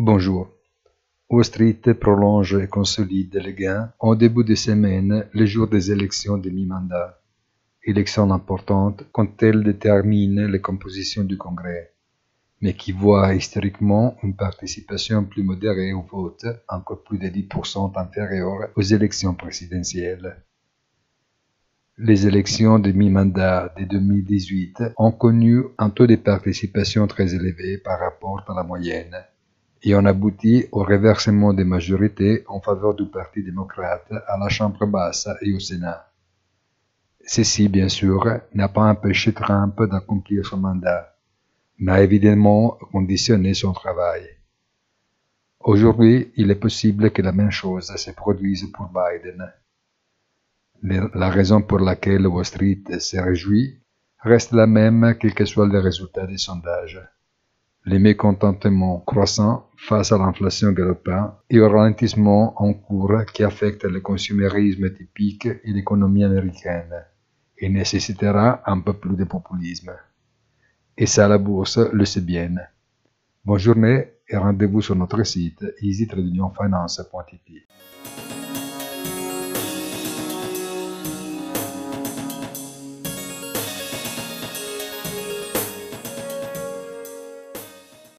Bonjour. Wall Street prolonge et consolide les gains en début de semaine, le jour des élections de mi-mandat. Élections importantes quand elles déterminent la composition du Congrès, mais qui voient historiquement une participation plus modérée au vote, encore plus de 10% inférieure aux élections présidentielles. Les élections de mi-mandat de 2018 ont connu un taux de participation très élevé par rapport à la moyenne et ont abouti au reversement des majorités en faveur du Parti démocrate à la Chambre basse et au Sénat. Ceci, bien sûr, n'a pas empêché Trump d'accomplir son mandat, mais a évidemment conditionné son travail. Aujourd'hui, il est possible que la même chose se produise pour Biden. La raison pour laquelle Wall Street se réjouit reste la même quel que soit le résultat des sondages les mécontentements croissants face à l'inflation galopante et au ralentissement en cours qui affecte le consumérisme typique et l'économie américaine et nécessitera un peu plus de populisme. Et ça, la bourse le sait bien. Bonne journée et rendez-vous sur notre site easytradunionfinance.it.